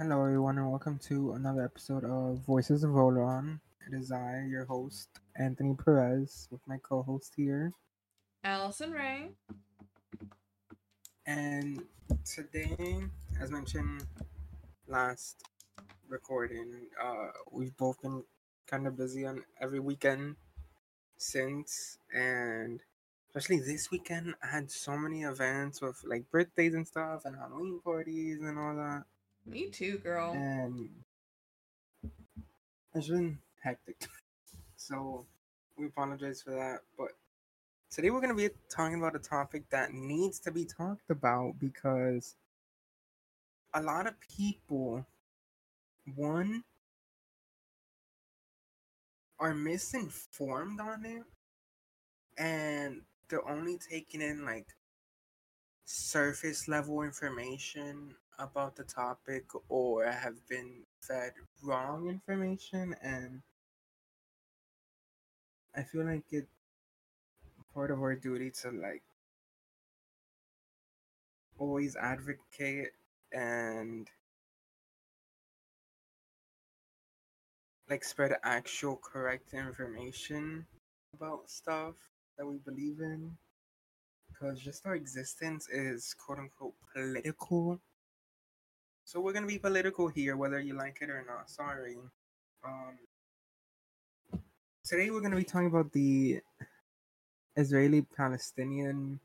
Hello, everyone, and welcome to another episode of Voices of Olon. It is I, your host, Anthony Perez, with my co host here. Allison Ray. And today, as mentioned last recording, uh, we've both been kind of busy on every weekend since, and especially this weekend, I had so many events with like birthdays and stuff, and Halloween parties and all that. Me too, girl. and it's been hectic. So we apologize for that. But today we're going to be talking about a topic that needs to be talked about because a lot of people, one, are misinformed on it and they're only taking in like surface level information about the topic or have been fed wrong information and I feel like it part of our duty to like always advocate and like spread actual correct information about stuff that we believe in because just our existence is quote unquote political so we're gonna be political here, whether you like it or not. Sorry. Um, today we're gonna be talking about the Israeli-Palestinian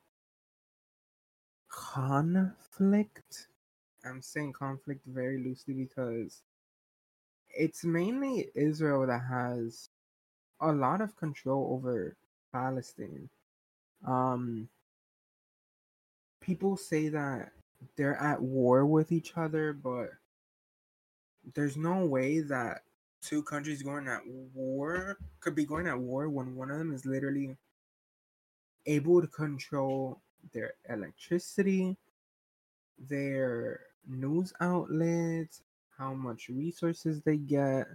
conflict. I'm saying conflict very loosely because it's mainly Israel that has a lot of control over Palestine. Um, people say that they're at war with each other, but there's no way that two countries going at war could be going at war when one of them is literally able to control their electricity, their news outlets, how much resources they get.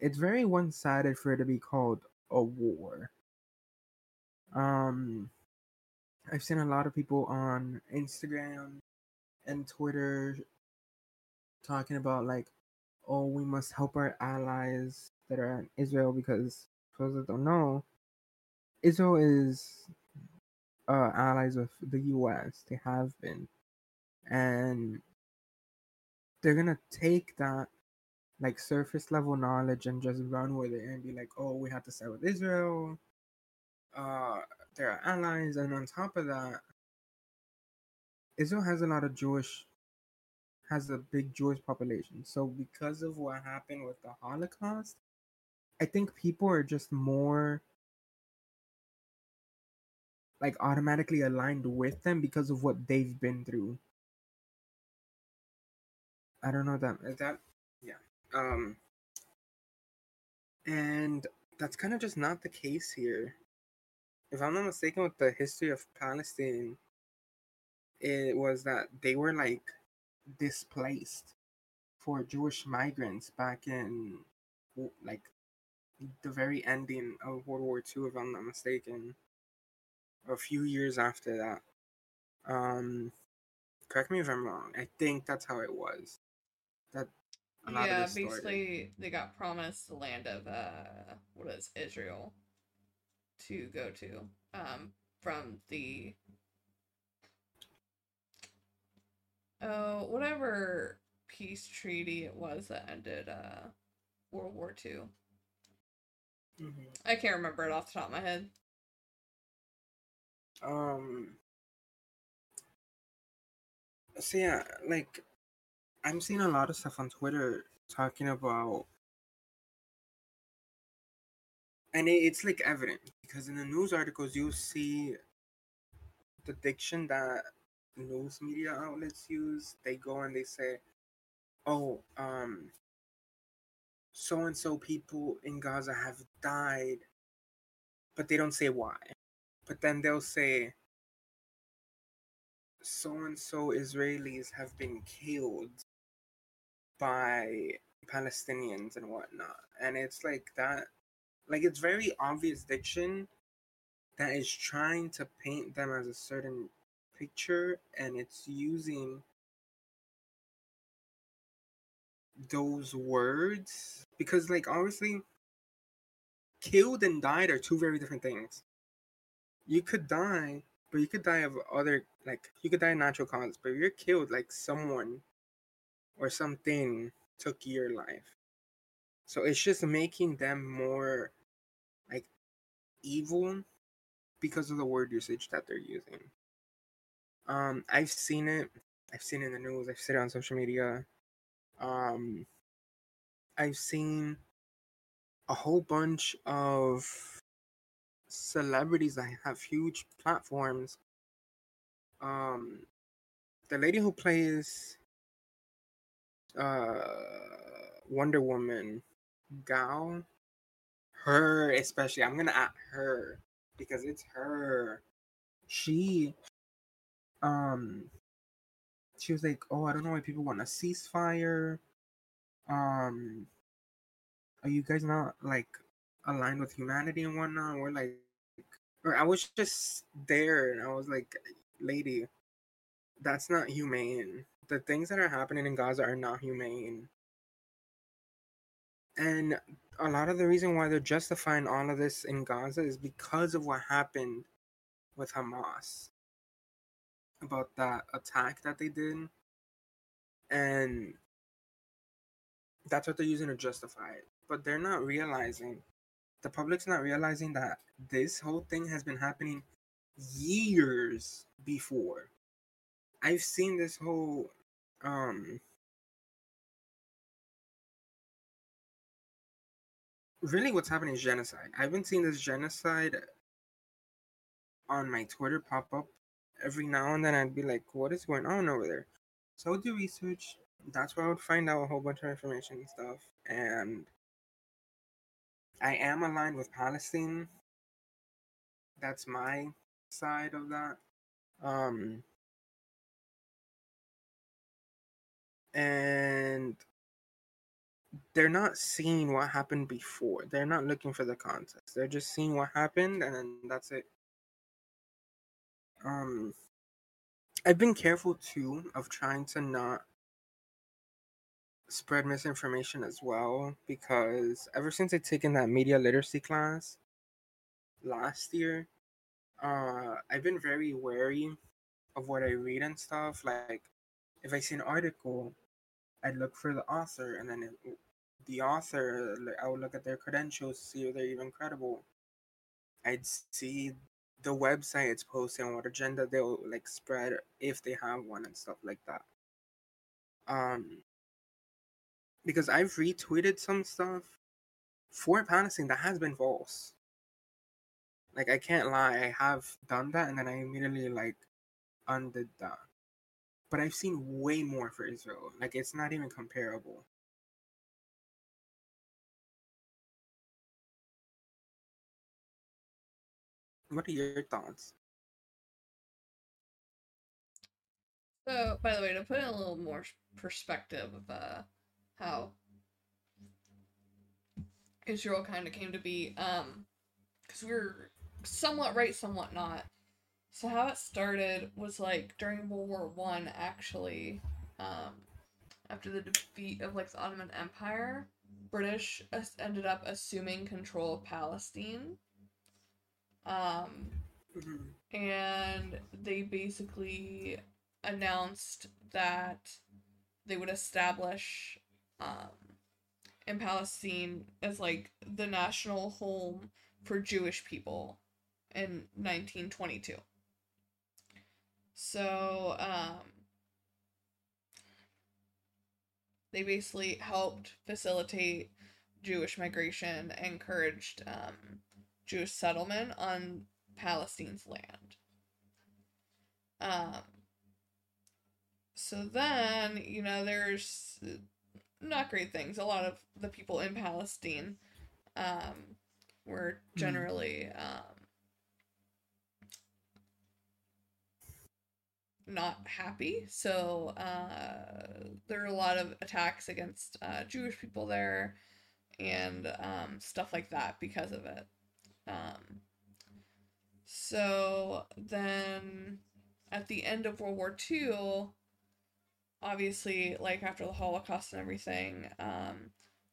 It's very one sided for it to be called a war. Um, I've seen a lot of people on Instagram and Twitter talking about like, oh, we must help our allies that are in Israel because for those that don't know, Israel is uh, allies with the U.S. They have been, and they're gonna take that like surface level knowledge and just run with it and be like, oh, we have to side with Israel. Uh, they're allies, and on top of that, Israel has a lot of Jewish, has a big Jewish population. So because of what happened with the Holocaust, I think people are just more like automatically aligned with them because of what they've been through. I don't know that is that yeah. Um and that's kind of just not the case here if I'm not mistaken, with the history of Palestine, it was that they were like displaced for Jewish migrants back in like the very ending of World War II, if I'm not mistaken, a few years after that. Um, correct me if I'm wrong. I think that's how it was. That yeah, basically they got promised the land of uh, what is Israel, to go to um, from the oh whatever peace treaty it was that ended uh, World War II. Mm-hmm. I can't remember it off the top of my head. Um. So yeah, like I'm seeing a lot of stuff on Twitter talking about and it's like evident because in the news articles you see the diction that news media outlets use. They go and they say oh um so and so people in gaza have died but they don't say why. But then they'll say so and so israelis have been killed by palestinians and whatnot. And it's like that like it's very obvious diction that is trying to paint them as a certain picture and it's using those words because like obviously killed and died are two very different things. You could die, but you could die of other like you could die of natural causes, but if you're killed like someone or something took your life. So it's just making them more evil because of the word usage that they're using. Um, I've seen it. I've seen it in the news. I've seen it on social media. Um, I've seen a whole bunch of celebrities that have huge platforms. Um, the lady who plays uh, Wonder Woman, Gal, her especially. I'm gonna at her because it's her. She, um, she was like, "Oh, I don't know why people want a ceasefire. Um, are you guys not like aligned with humanity and whatnot?" We're like, or I was just there and I was like, "Lady, that's not humane. The things that are happening in Gaza are not humane." And a lot of the reason why they're justifying all of this in Gaza is because of what happened with Hamas about that attack that they did. And that's what they're using to justify it. But they're not realizing, the public's not realizing that this whole thing has been happening years before. I've seen this whole um really what's happening is genocide. I've been seeing this genocide on my Twitter pop up every now and then. I'd be like, what is going on over there? So I would do research. That's where I would find out a whole bunch of information and stuff. And I am aligned with Palestine. That's my side of that. Um, and they're not seeing what happened before. They're not looking for the context. They're just seeing what happened and then that's it. Um I've been careful too of trying to not spread misinformation as well because ever since I've taken that media literacy class last year, uh I've been very wary of what I read and stuff. Like if I see an article I'd look for the author, and then it, the author, I would look at their credentials, see if they're even credible. I'd see the website it's posting, what agenda they'll like spread if they have one and stuff like that. Um, because I've retweeted some stuff for Palestine that has been false. Like I can't lie, I have done that, and then I immediately like undid that but I've seen way more for Israel. Like it's not even comparable. What are your thoughts? So, by the way, to put in a little more perspective of uh, how Israel kind of came to be, um, because we are somewhat right, somewhat not. So how it started was like during World War One, actually, um, after the defeat of like the Ottoman Empire, British ended up assuming control of Palestine. Um, mm-hmm. and they basically announced that they would establish um, in Palestine as like the national home for Jewish people in 1922. So, um, they basically helped facilitate Jewish migration, encouraged um, Jewish settlement on Palestine's land. Um, so then, you know, there's not great things. A lot of the people in Palestine um, were hmm. generally um, not happy. So uh, there are a lot of attacks against uh, Jewish people there and um, stuff like that because of it. Um, so then at the end of World War II, obviously, like after the Holocaust and everything, um,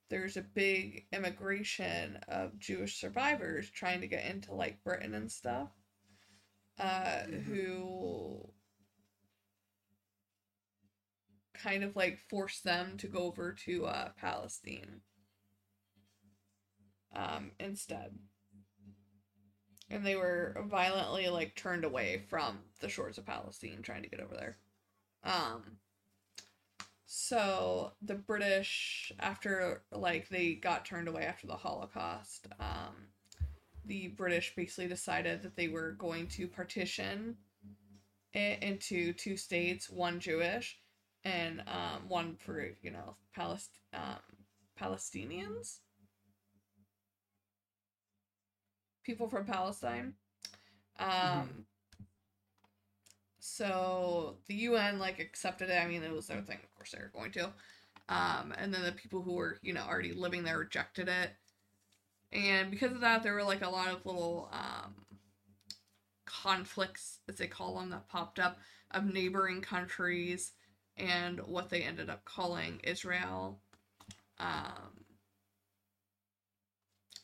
there's a big immigration of Jewish survivors trying to get into like Britain and stuff, uh, Mhm. who kind of like forced them to go over to uh, Palestine um, instead. And they were violently like turned away from the shores of Palestine trying to get over there. Um, so the British, after like they got turned away after the Holocaust, um, the British basically decided that they were going to partition it into two states, one Jewish and um, one for you know Palest- um, Palestinians, people from Palestine. Um, Mhm. so the UN like accepted it. I mean, it was their thing. Of course, they were going to. Um, and then the people who were you know already living there rejected it, and because of that, there were like a lot of little um, conflicts, as they call them, that popped up of neighboring countries and what they ended up calling Israel. Um,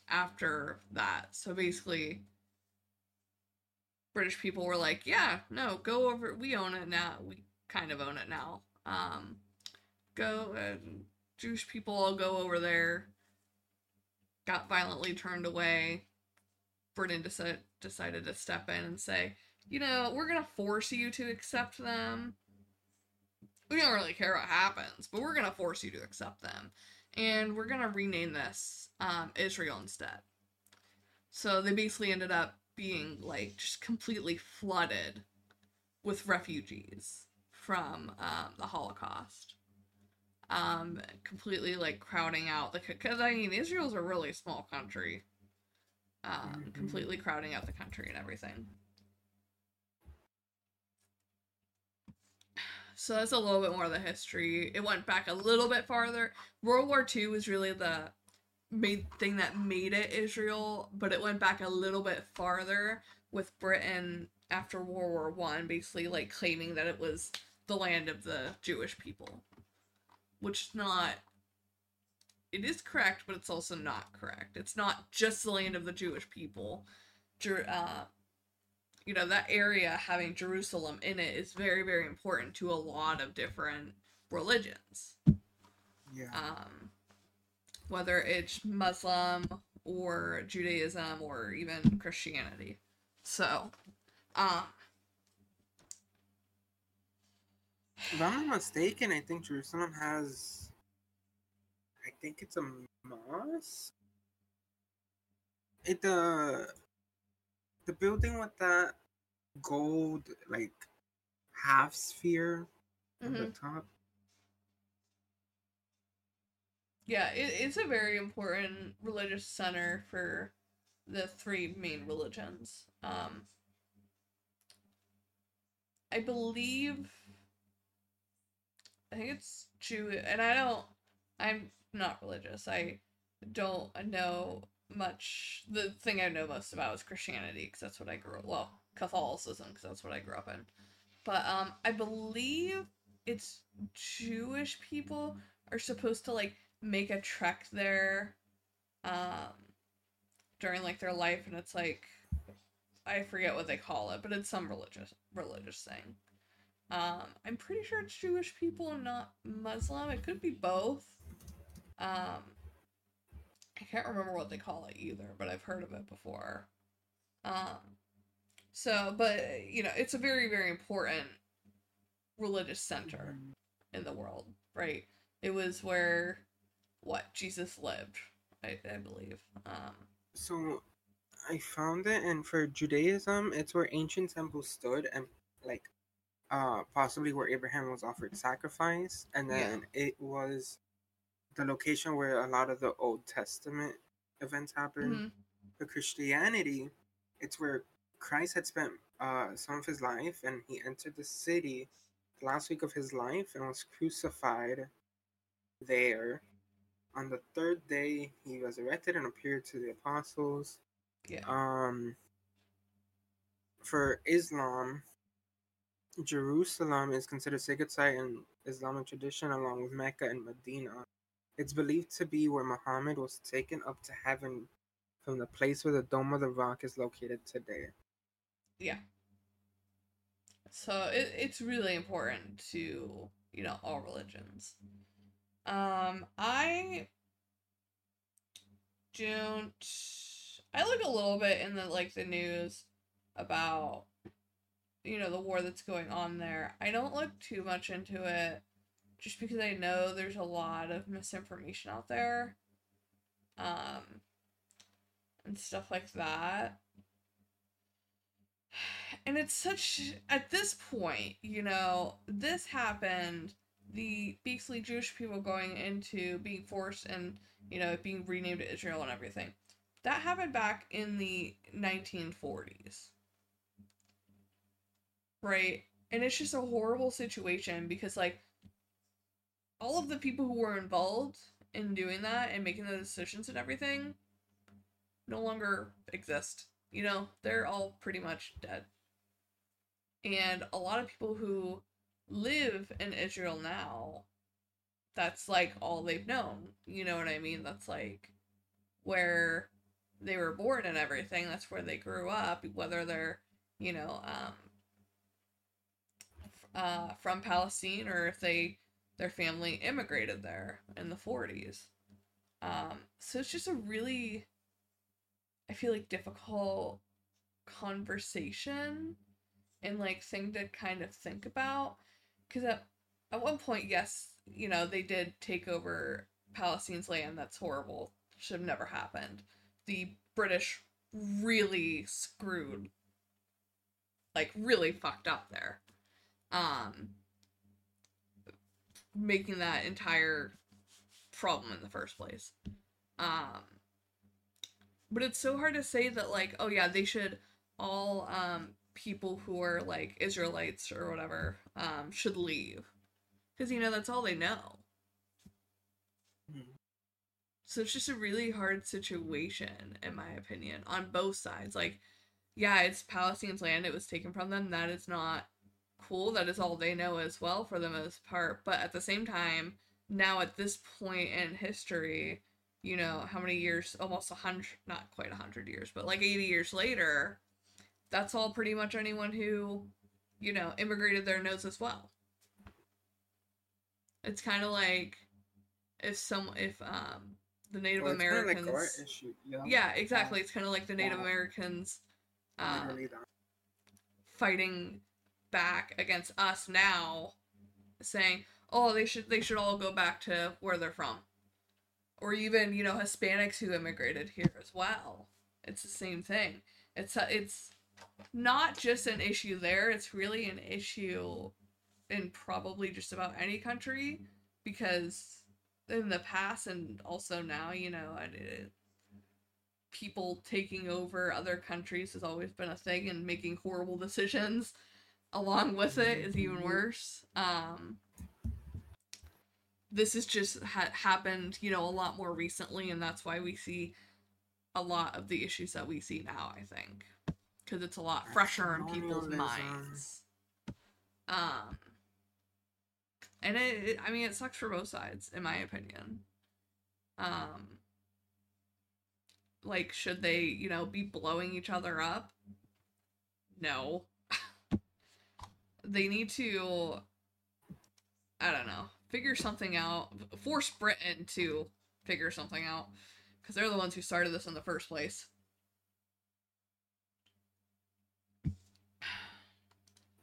after that, so basically, British people were like, "Yeah, no, go over. We own it now. We kind of own it now. Um, go. and Jewish people all go over there." Got violently turned away. Britain decided decided to step in and say, "You know, we're gonna force you to accept them. We don't really care what happens, but we're gonna force you to accept them, and we're gonna rename this um, Israel instead." So they basically ended up being like just completely flooded with refugees from um, the Holocaust. Um, completely like crowding out the because I mean Israel's a really small country. Um, Mhm. completely crowding out the country and everything. So that's a little bit more of the history. It went back a little bit farther. World War II was really the main thing that made it Israel, but it went back a little bit farther with Britain after World War One, basically like claiming that it was the land of the Jewish people, which is not. It is correct, but it's also not correct. It's not just the land of the Jewish people. Uh, you know that area having Jerusalem in it is very, very important to a lot of different religions Yeah. um, whether it's Muslim or Judaism or even Christianity. So, um, If I'm not mistaken, I think Jerusalem has. I think it's a mosque. It the the building with that gold like half sphere on the mhm. top. yeah, it, it's a very important religious center for the three main religions. Um, I believe, I think it's Jew, and I don't, I'm not religious. I don't know much. The thing I know most about is Christianity because that's what I grew up. Well, Catholicism because that's what I grew up in. But um, I believe it's Jewish people are supposed to like make a trek there, um, during like their life, and it's like I forget what they call it, but it's some religious religious thing. Um, I'm pretty sure it's Jewish people, not Muslim. It could be both. Um, I can't remember what they call it either, but I've heard of it before. Um, so, but you know, it's a very, very important religious center in the world, right? It was where what Jesus lived, I, I believe. Um, So I found it, and for Judaism, it's where ancient temples stood, and like, uh, possibly where Abraham was offered sacrifice, and Yeah. then it was the location where a lot of the Old Testament events happened. mhm. For Christianity, it's where Christ had spent uh, some of his life, and he entered the city the last week of his life and was crucified there. On the third day, he resurrected and appeared to the apostles. Yeah. Um, for Islam, Jerusalem is considered a sacred site, in Islamic tradition, along with Mecca and Medina. It's believed to be where Muhammad was taken up to heaven from the place where the Dome of the Rock is located today. Yeah. So it, it's really important to, you know, all religions. Um, I don't I look a little bit in the like the news about you know the war that's going on there. I don't look too much into it just because I know there's a lot of misinformation out there. Um and stuff like that. And it's such at this point, you know, this happened the basically Jewish people going into being forced and you know being renamed to Israel and everything. That happened back in the 1940s. Right? And it's just a horrible situation because like all of the people who were involved in doing that and making the decisions and everything no longer exist. You know, they're all pretty much dead. And a lot of people who live in Israel now, that's like all they've known. You know what I mean? That's like where they were born and everything. That's where they grew up, whether they're, you know, um, uh, from Palestine or if they their family immigrated there in the 40s. Um, so it's just a really, I feel like, difficult conversation and like thing to kind of think about. Because at, at one point yes you know they did take over palestine's land. That's horrible. Should have never happened. The british really screwed like really fucked up there. Um making that entire problem in the first place um but it's so hard to say that like oh yeah they should all um people who are like Israelites or whatever um, should leave because you know that's all they know. Mm. So it's just a really hard situation, in my opinion, on both sides. Like, yeah, it's Palestine's land; it was taken from them. That is not cool. That is all they know as well, for the most part. But at the same time, now at this point in history, you know how many years? Almost a hundred, not quite a hundred years, but like eighty years later that's all pretty much anyone who, you know, immigrated there knows as well. It's kind of like if some if um the Native well, Americans like yeah. yeah. exactly. It's kind of like the Native wow. Americans um, fighting back against us now, saying, "Oh, they should they should all go back to where they're from," or even you know Hispanics who immigrated here as well. It's the same thing. It's uh, it's not just an issue there, it's really an issue in probably just about any country because in the past and also now, you know, it, people taking over other countries has always been a thing and making horrible decisions along with it is even mm-hmm. worse. Um, this has just ha- happened, you know, a lot more recently, and that's why we see a lot of the issues that we see now, I think because it's a lot fresher in people's minds. Um, and it, it, I mean, it sucks for both sides, in my opinion. Um, like, should they, you know, be blowing each other up? No. They need to, I don't know, figure something out. Force Britain to figure something out because they're the ones who started this in the first place.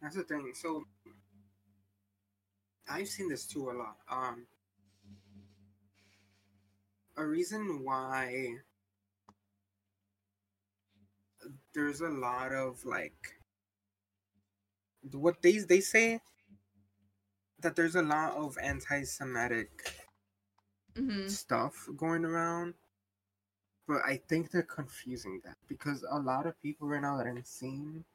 That's the thing. So I've seen this too a lot. Um, a reason why there's a lot of like what they they say that there's a lot of anti-Semitic mm-hmm. stuff going around, but I think they're confusing that because a lot of people right now that I'm seeing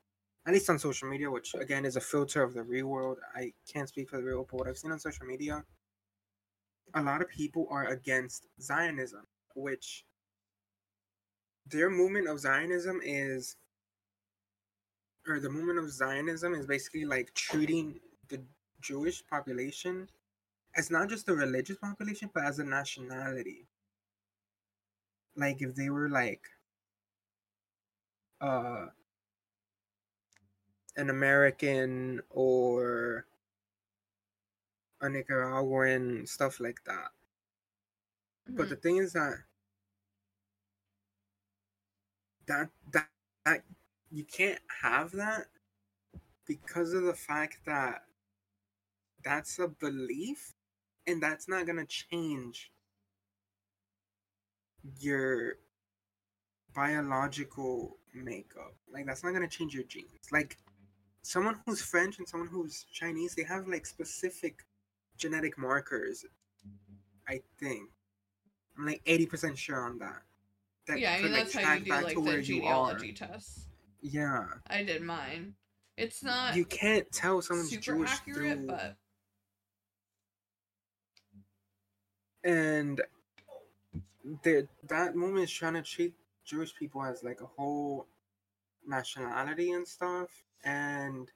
at least on social media, which again is a filter of the real world. I can't speak for the real world, but what I've seen on social media, a lot of people are against Zionism, which their movement of Zionism is, or the movement of Zionism is basically like treating the Jewish population as not just a religious population, but as a nationality. Like if they were like uh an American or a Nicaraguan, stuff like that. But Mhm. the thing is that that that that you can't have that because of the fact that that's a belief and that's not gonna change your biological makeup. Like that's not gonna change your genes. Like someone who's French and someone who's Chinese, they have like specific genetic markers. I think. I'm like eighty percent sure on that. That yeah, I could, mean like, that's how you do like to the genealogy tests. Yeah. I did mine. It's not You can't tell someone's super Jewish accurate, through but and that movement is trying to treat Jewish people as like a whole nationality and stuff, and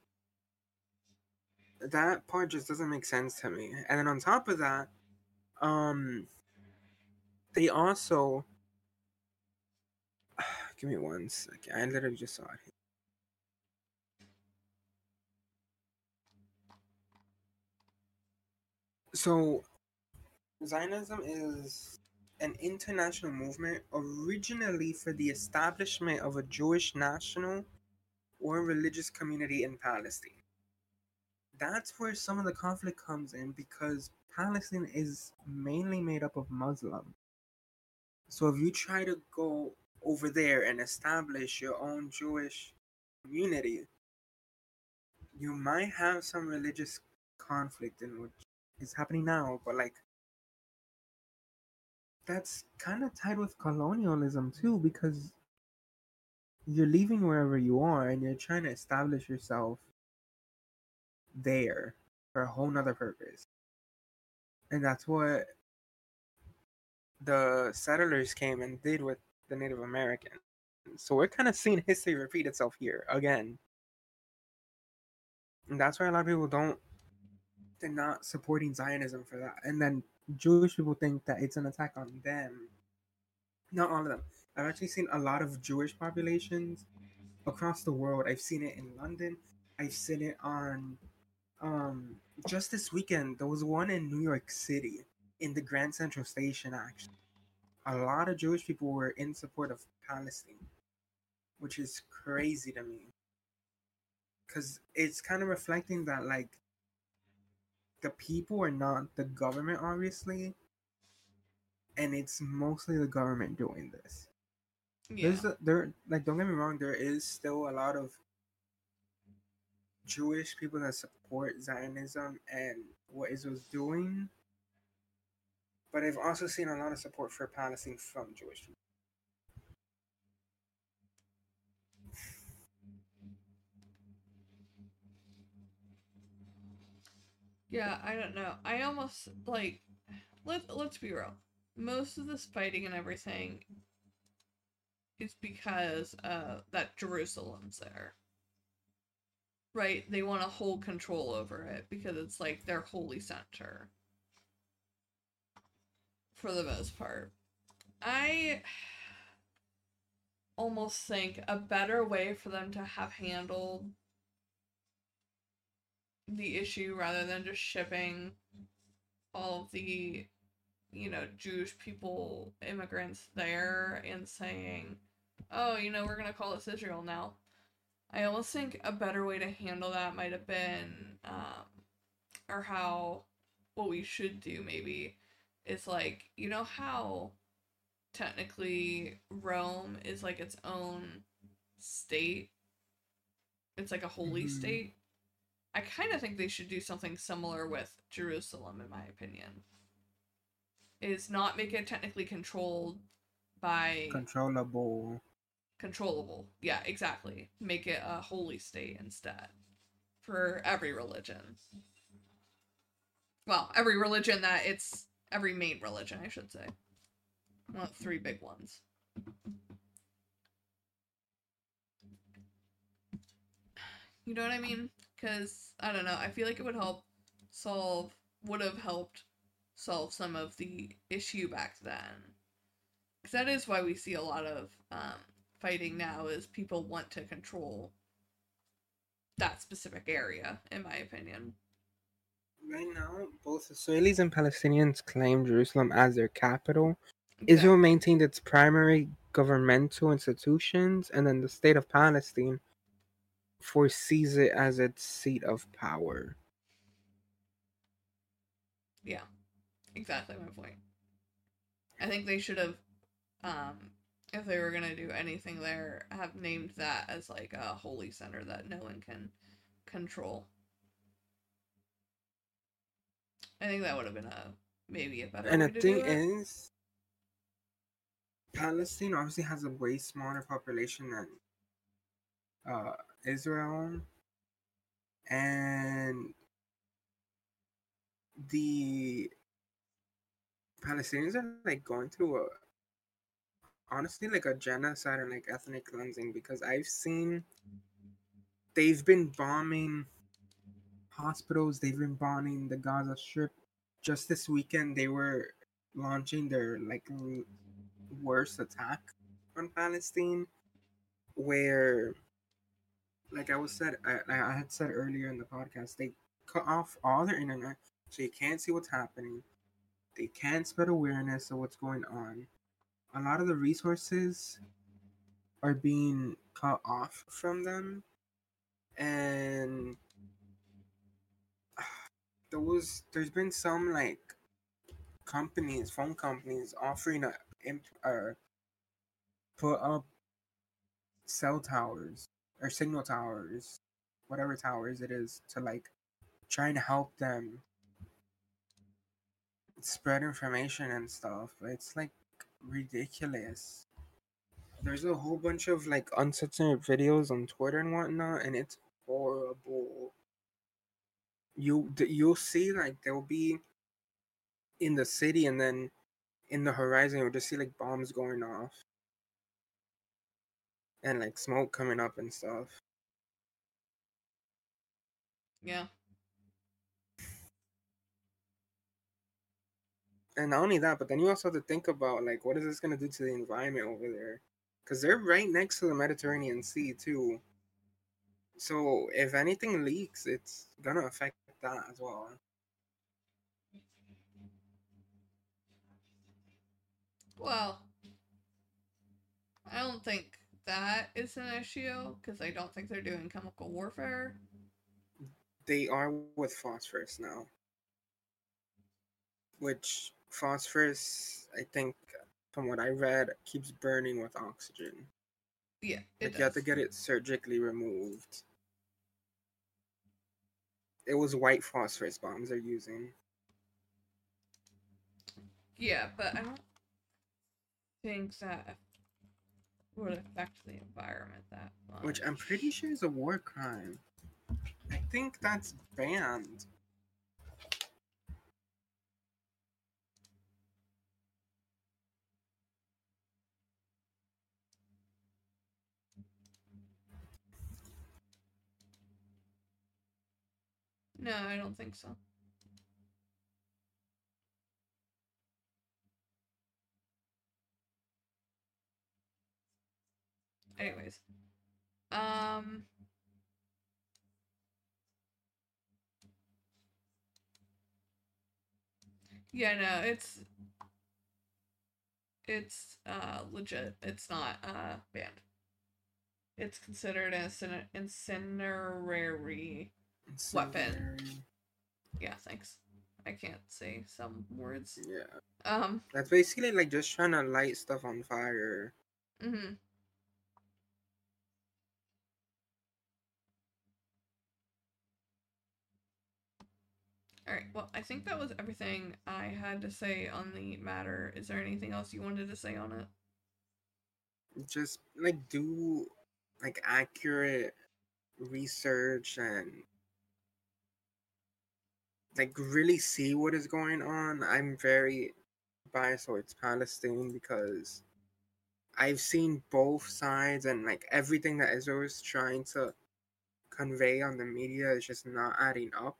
that part just doesn't make sense to me. And then on top of that, um, they also give me one second. I literally just saw it. So, Zionism is an international movement originally for the establishment of a Jewish national or religious community in Palestine. That's where some of the conflict comes in because Palestine is mainly made up of Muslim. So if you try to go over there and establish your own Jewish community, you might have some religious conflict in which is happening now, but like that's kind of tied with colonialism too because you're leaving wherever you are and you're trying to establish yourself there for a whole nother purpose. And that's what the settlers came and did with the Native Americans. So we're kind of seeing history repeat itself here again. And that's why a lot of people don't they're not supporting Zionism for that. And then Jewish people think that it's an attack on them. Not all of them. I've actually seen a lot of Jewish populations across the world. I've seen it in London. I've seen it on um just this weekend. There was one in New York City in the Grand Central Station actually. A lot of Jewish people were in support of Palestine, which is crazy to me. Cuz it's kind of reflecting that like the people are not the government, obviously, and it's mostly the government doing this. yeah. There's a, there like don't get me wrong, there is still a lot of Jewish people that support Zionism and what Israel's doing, but I've also seen a lot of support for Palestine from Jewish people. Yeah, I don't know. I almost like let let's be real. Most of this fighting and everything is because uh that Jerusalem's there. Right? They want to hold control over it because it's like their holy center. For the most part. I almost think a better way for them to have handled the issue rather than just shipping all of the you know Jewish people immigrants there and saying oh you know we're going to call this Israel now I almost think a better way to handle that might have been um or how what we should do maybe is like you know how technically Rome is like its own state it's like a holy Mhm. state I kind of think they should do something similar with Jerusalem, in my opinion. Is not make it technically controlled by Controllable. controllable. Yeah, exactly. Make it a holy state instead for every religion. Well, every religion that it's every main religion, I should say. Well, three big ones. You know what I mean? Because I don't know. I feel like it would help solve, would have helped solve some of the issue back then. Because that is why we see a lot of um, fighting now is people want to control that specific area, in my opinion. Right now, both Israelis and Palestinians claim Jerusalem as their capital. Israel maintained its primary governmental institutions, and then the state of Palestine foresees it as its seat of power. Yeah, exactly my point. I think they should have, um, if they were gonna do anything there, have named that as like a holy center that no one can control. I think that would have been a maybe a better. And the thing is, Palestine obviously has a way smaller population than uh, Israel, and the Palestinians are like going through a honestly like a genocide and like ethnic cleansing because I've seen they've been bombing hospitals, they've been bombing the Gaza Strip. Just this weekend, they were launching their like worst attack on Palestine, where, like I was said, I, I had said earlier in the podcast, they cut off all their internet, so you can't see what's happening. They can't spread awareness of what's going on. A lot of the resources are being cut off from them, and was there's been some like companies, phone companies offering a or put up cell towers or signal towers, whatever towers it is, to like try and help them spread information and stuff. It's like ridiculous. There's a whole bunch of like uncensored videos on Twitter and whatnot, and it's horrible you you'll see like there'll be in the city and then in the horizon you'll just see like bombs going off. And like smoke coming up and stuff. Yeah. and not only that but then you also have to think about like what is this going to do to the environment over there? Because they're right next to the mediterranean sea too. So if anything leaks it's gonna affect that as well Well, I don't think that is an issue because I don't think they're doing chemical warfare. they are with phosphorus now. Which phosphorus, I think, from what I read, keeps burning with oxygen. Yeah, it Like you have to get it surgically removed. It was white phosphorus bombs they're using. Yeah, but I don't think that would affect the environment that much. Which I'm pretty sure is a war crime. I think that's banned. No, I don't think so. Anyways. Um Yeah, no, it's it's uh legit. It's not uh banned. It's considered an incinerary Weapon. Yeah, thanks. I can't say some words. Yeah. Um, That's basically like just trying to light stuff on fire. Mm mhm. All right. Well, I think that was everything I had to say on the matter. Is there anything else you wanted to say on it? just like do like accurate research and like really see what is going on. I'm very biased towards Palestine because I've seen both sides and like everything that Israel is trying to convey on the media is just not adding up.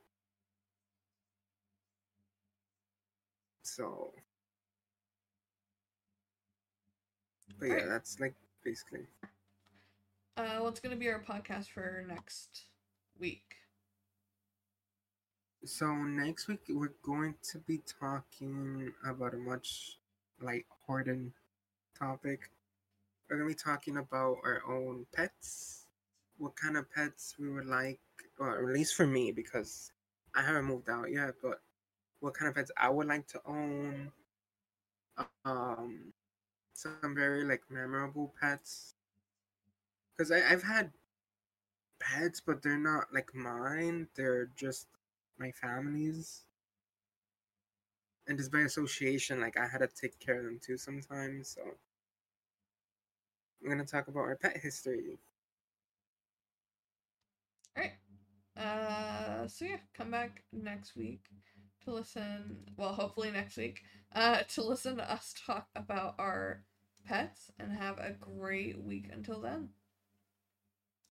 So, but yeah, Right. that's like basically. Uh, what's gonna be our podcast for next week? So next week we're going to be talking about a much light-hearted topic. We're gonna be talking about our own pets, what kind of pets we would like, or at least for me because I haven't moved out yet. But what kind of pets I would like to own. Um, some very like memorable pets. Because I've had pets, but they're not like mine. They're just my family's. And just by association, like I had to take care of them too sometimes. So we're gonna talk about our pet history. Alright. Uh so yeah, come back next week to listen well hopefully next week. Uh to listen to us talk about our pets and have a great week until then.